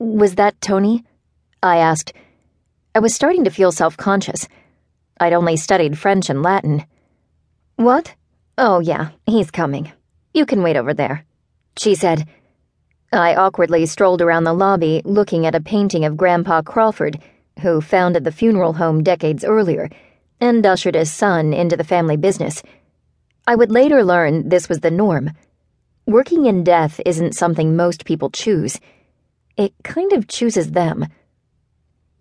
Was that Tony? I asked. I was starting to feel self conscious. I'd only studied French and Latin. What? Oh, yeah, he's coming. You can wait over there, she said. I awkwardly strolled around the lobby looking at a painting of Grandpa Crawford, who founded the funeral home decades earlier and ushered his son into the family business. I would later learn this was the norm. Working in death isn't something most people choose, it kind of chooses them.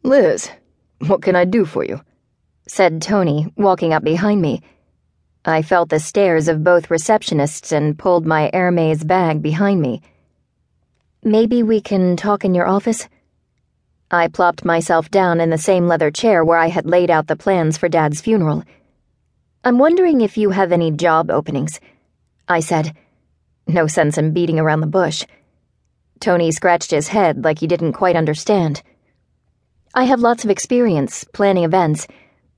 Liz, what can I do for you? said Tony, walking up behind me. I felt the stares of both receptionists and pulled my Hermes bag behind me. Maybe we can talk in your office? I plopped myself down in the same leather chair where I had laid out the plans for Dad's funeral. I'm wondering if you have any job openings, I said. No sense in beating around the bush. Tony scratched his head like he didn't quite understand. I have lots of experience planning events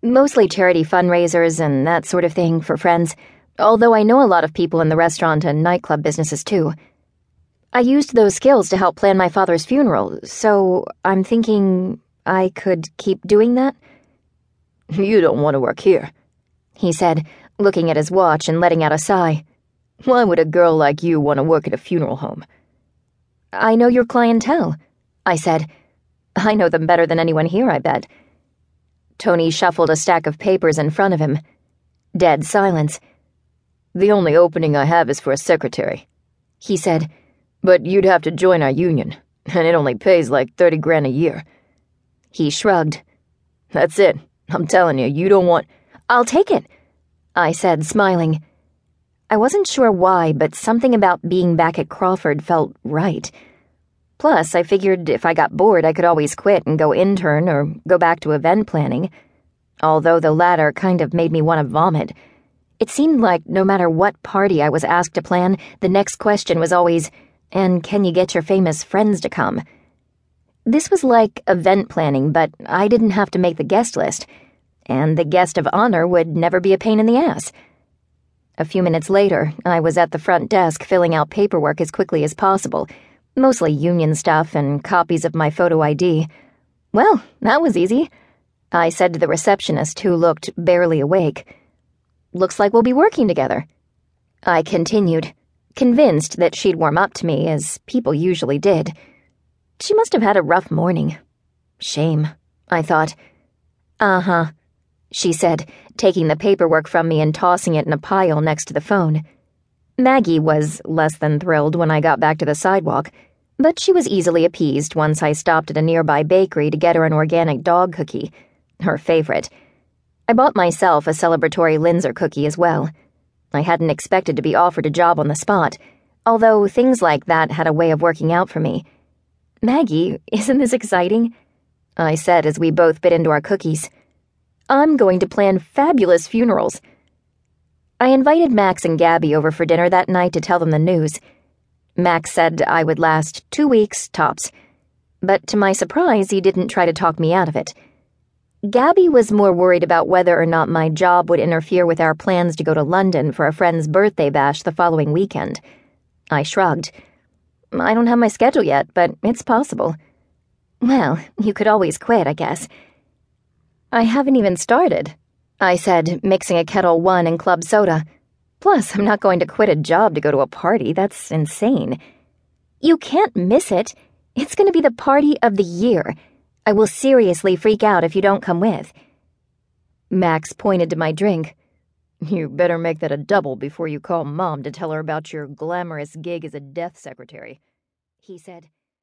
Mostly charity fundraisers and that sort of thing for friends, although I know a lot of people in the restaurant and nightclub businesses too. I used those skills to help plan my father's funeral, so I'm thinking I could keep doing that. You don't want to work here, he said, looking at his watch and letting out a sigh. Why would a girl like you want to work at a funeral home? I know your clientele, I said. I know them better than anyone here, I bet. Tony shuffled a stack of papers in front of him. Dead silence. The only opening I have is for a secretary, he said. But you'd have to join our union, and it only pays like 30 grand a year. He shrugged. That's it. I'm telling you, you don't want. I'll take it, I said, smiling. I wasn't sure why, but something about being back at Crawford felt right. Plus, I figured if I got bored, I could always quit and go intern or go back to event planning. Although the latter kind of made me want to vomit. It seemed like no matter what party I was asked to plan, the next question was always, and can you get your famous friends to come? This was like event planning, but I didn't have to make the guest list, and the guest of honor would never be a pain in the ass. A few minutes later, I was at the front desk filling out paperwork as quickly as possible Mostly union stuff and copies of my photo ID. Well, that was easy, I said to the receptionist who looked barely awake. Looks like we'll be working together. I continued, convinced that she'd warm up to me, as people usually did. She must have had a rough morning. Shame, I thought. Uh huh, she said, taking the paperwork from me and tossing it in a pile next to the phone. Maggie was less than thrilled when I got back to the sidewalk, but she was easily appeased once I stopped at a nearby bakery to get her an organic dog cookie, her favorite. I bought myself a celebratory Linzer cookie as well. I hadn't expected to be offered a job on the spot, although things like that had a way of working out for me. Maggie, isn't this exciting? I said as we both bit into our cookies. I'm going to plan fabulous funerals. I invited Max and Gabby over for dinner that night to tell them the news. Max said I would last two weeks tops, but to my surprise, he didn't try to talk me out of it. Gabby was more worried about whether or not my job would interfere with our plans to go to London for a friend's birthday bash the following weekend. I shrugged. I don't have my schedule yet, but it's possible. Well, you could always quit, I guess. I haven't even started, I said, mixing a Ketel One and club soda. Plus, I'm not going to quit a job to go to a party. That's insane. You can't miss it. It's going to be the party of the year. I will seriously freak out if you don't come with. Max pointed to my drink. You better make that a double before you call Mom to tell her about your glamorous gig as a death secretary, he said.